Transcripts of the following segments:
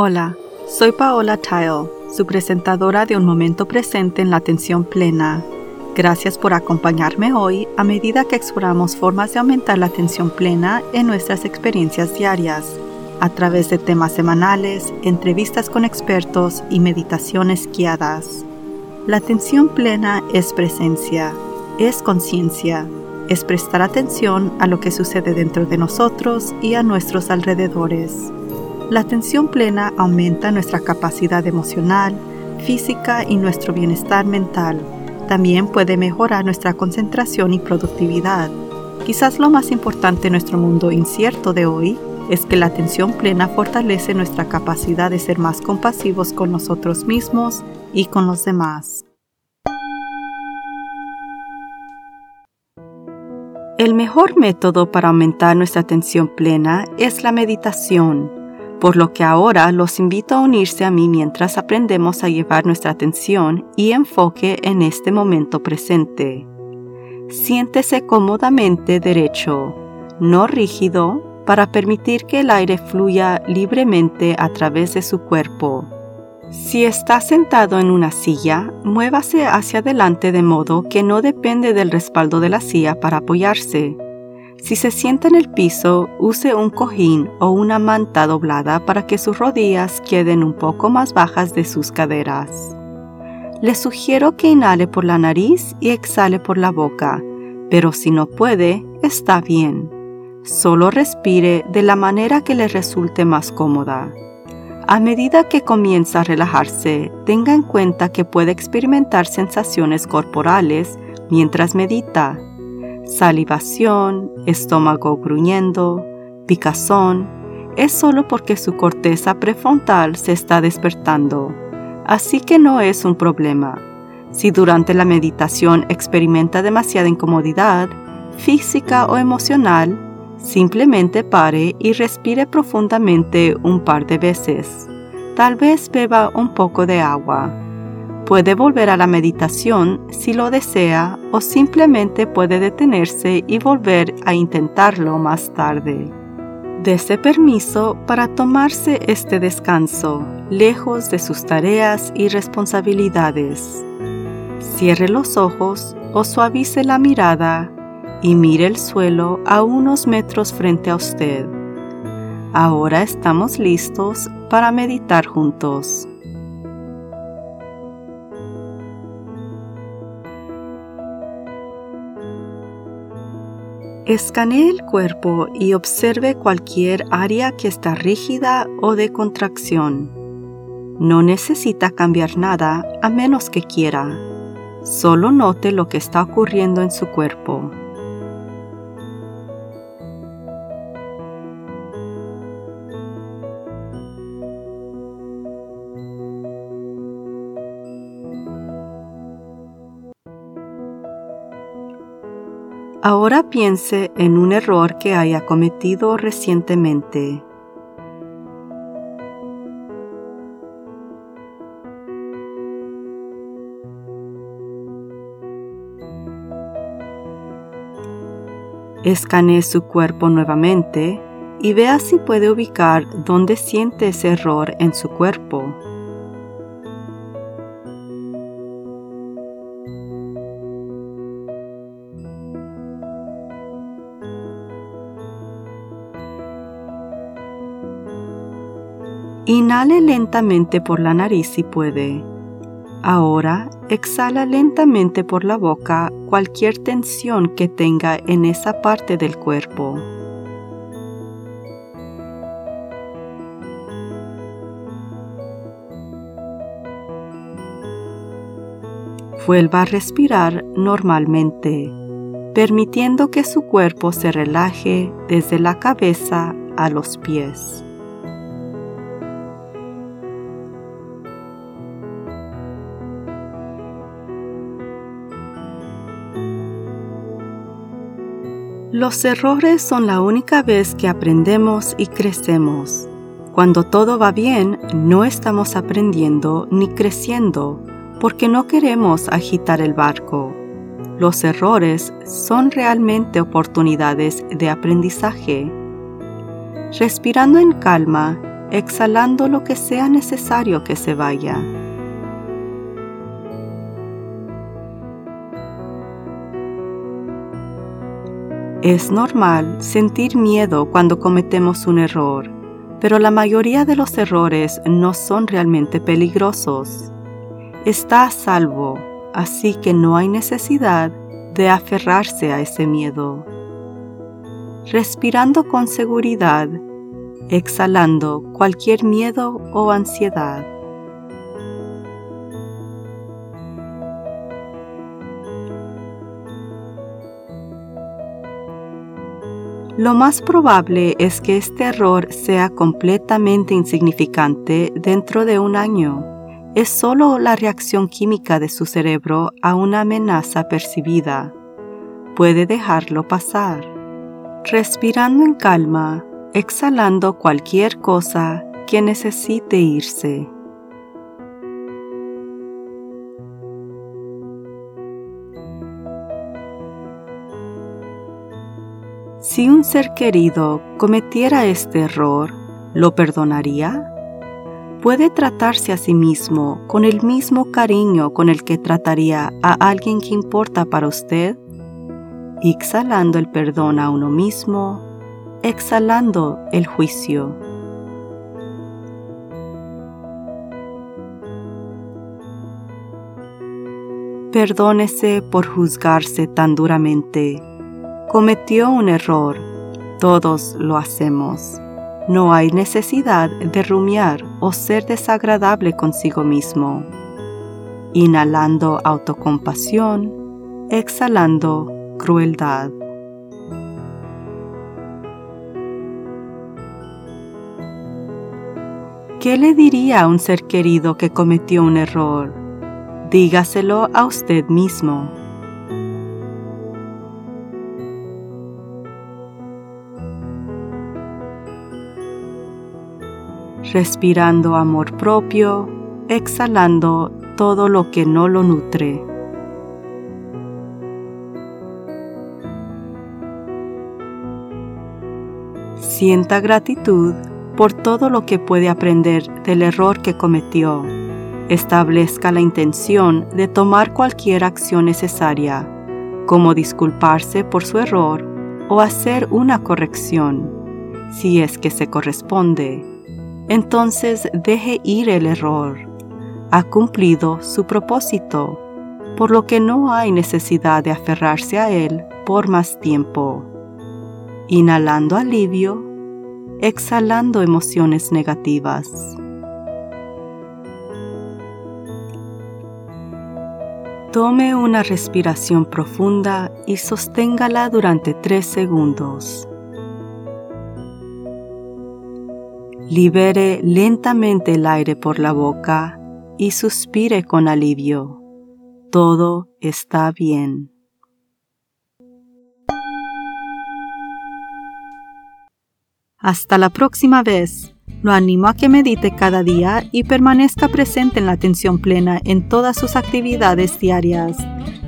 Hola, soy Paola Tile, su presentadora de Un Momento Presente en la Atención Plena. Gracias por acompañarme hoy a medida que exploramos formas de aumentar la atención plena en nuestras experiencias diarias, a través de temas semanales, entrevistas con expertos y meditaciones guiadas. La atención plena es presencia, es conciencia, es prestar atención a lo que sucede dentro de nosotros y a nuestros alrededores. La atención plena aumenta nuestra capacidad emocional, física y nuestro bienestar mental. También puede mejorar nuestra concentración y productividad. Quizás lo más importante en nuestro mundo incierto de hoy es que la atención plena fortalece nuestra capacidad de ser más compasivos con nosotros mismos y con los demás. El mejor método para aumentar nuestra atención plena es la meditación por lo que ahora los invito a unirse a mí mientras aprendemos a llevar nuestra atención y enfoque en este momento presente. Siéntese cómodamente derecho, no rígido, para permitir que el aire fluya libremente a través de su cuerpo. Si está sentado en una silla, muévase hacia adelante de modo que no depende del respaldo de la silla para apoyarse si se sienta en el piso, use un cojín o una manta doblada para que sus rodillas queden un poco más bajas de sus caderas. Le sugiero que inhale por la nariz y exhale por la boca, pero si no puede, está bien. Solo respire de la manera que le resulte más cómoda. A medida que comienza a relajarse, tenga en cuenta que puede experimentar sensaciones corporales mientras medita salivación, estómago gruñendo, picazón, es solo porque su corteza prefrontal se está despertando, así que no es un problema. Si durante la meditación experimenta demasiada incomodidad, física o emocional, simplemente pare y respire profundamente un par de veces. Tal vez beba un poco de agua. Puede volver a la meditación si lo desea o simplemente puede detenerse y volver a intentarlo más tarde. Dese permiso para tomarse este descanso, lejos de sus tareas y responsabilidades. Cierre los ojos o suavice la mirada y mire el suelo a unos metros frente a usted. Ahora estamos listos para meditar juntos. Escanee el cuerpo y observe cualquier área que está rígida o de contracción. No necesita cambiar nada a menos que quiera. Solo note lo que está ocurriendo en su cuerpo. Ahora piense en un error que haya cometido recientemente. Escanee su cuerpo nuevamente y vea si puede ubicar dónde siente ese error en su cuerpo. Inhale lentamente por la nariz si puede. Ahora exhala lentamente por la boca cualquier tensión que tenga en esa parte del cuerpo. Vuelva a respirar normalmente, permitiendo que su cuerpo se relaje desde la cabeza a los pies. Los errores son la única vez que aprendemos y crecemos. Cuando todo va bien, no estamos aprendiendo ni creciendo porque no queremos agitar el barco. Los errores son realmente oportunidades de aprendizaje. Respirando en calma, exhalando lo que sea necesario que se vaya. Es normal sentir miedo cuando cometemos un error, pero la mayoría de los errores no son realmente peligrosos. Está a salvo, así que no hay necesidad de aferrarse a ese miedo. Respirando con seguridad, exhalando cualquier miedo o ansiedad. Lo más probable es que este error sea completamente insignificante dentro de un año. Es solo la reacción química de su cerebro a una amenaza percibida. Puede dejarlo pasar. Respirando en calma, exhalando cualquier cosa que necesite irse. Si un ser querido cometiera este error, ¿lo perdonaría? ¿Puede tratarse a sí mismo con el mismo cariño con el que trataría a alguien que importa para usted? Exhalando el perdón a uno mismo, exhalando el juicio. Perdónese por juzgarse tan duramente cometió un error. Todos lo hacemos. No hay necesidad de rumiar o ser desagradable consigo mismo. Inhalando autocompasión, exhalando crueldad. ¿Qué le diría a un ser querido que cometió un error? Dígaselo a usted mismo. Respirando amor propio, exhalando todo lo que no lo nutre. Sienta gratitud por todo lo que puede aprender del error que cometió. Establezca la intención de tomar cualquier acción necesaria, como disculparse por su error o hacer una corrección, si es que se corresponde entonces deje ir el error. Ha cumplido su propósito, por lo que no hay necesidad de aferrarse a él por más tiempo. Inhalando alivio, exhalando emociones negativas. Tome una respiración profunda y sosténgala durante tres segundos. Libere lentamente el aire por la boca y suspire con alivio. Todo está bien. Hasta la próxima vez. Lo animo a que medite cada día y permanezca presente en la atención plena en todas sus actividades diarias.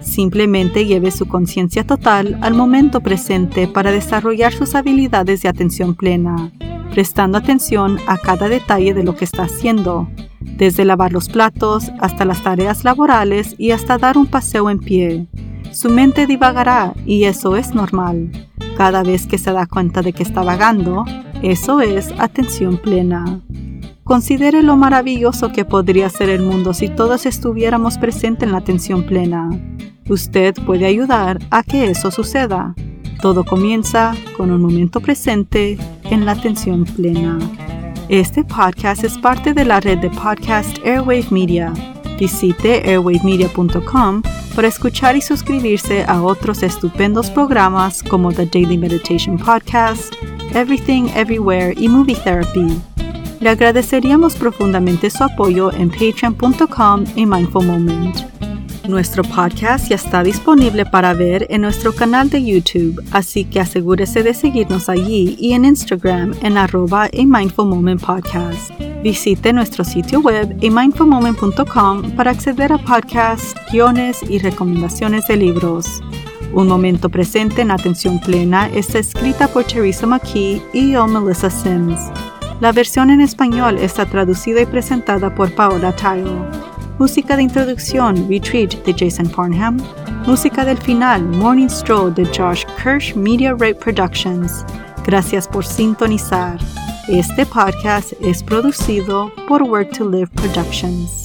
Simplemente lleve su conciencia total al momento presente para desarrollar sus habilidades de atención plena prestando atención a cada detalle de lo que está haciendo, desde lavar los platos hasta las tareas laborales y hasta dar un paseo en pie. Su mente divagará y eso es normal. Cada vez que se da cuenta de que está vagando, eso es atención plena. Considere lo maravilloso que podría ser el mundo si todos estuviéramos presentes en la atención plena. Usted puede ayudar a que eso suceda. Todo comienza con un momento presente en la atención plena. Este podcast es parte de la red de podcast Airwave Media. Visite airwavemedia.com para escuchar y suscribirse a otros estupendos programas como The Daily Meditation Podcast, Everything Everywhere y Movie Therapy. Le agradeceríamos profundamente su apoyo en patreon.com y Mindful Moment. Nuestro podcast ya está disponible para ver en nuestro canal de YouTube, así que asegúrese de seguirnos allí y en Instagram en arroba a Mindful Moment Podcast. Visite nuestro sitio web amindfulmoment.com para acceder a podcasts, guiones y recomendaciones de libros. Un momento presente en atención plena está escrita por Teresa McKee y yo, Melissa Sims. La versión en español está traducida y presentada por Paola Tyrell. Música de introducción Retreat de Jason Farnham. Música del final Morning Stroll de Josh Kirsch Media Rate Productions. Gracias por sintonizar. Este podcast es producido por Work to Live Productions.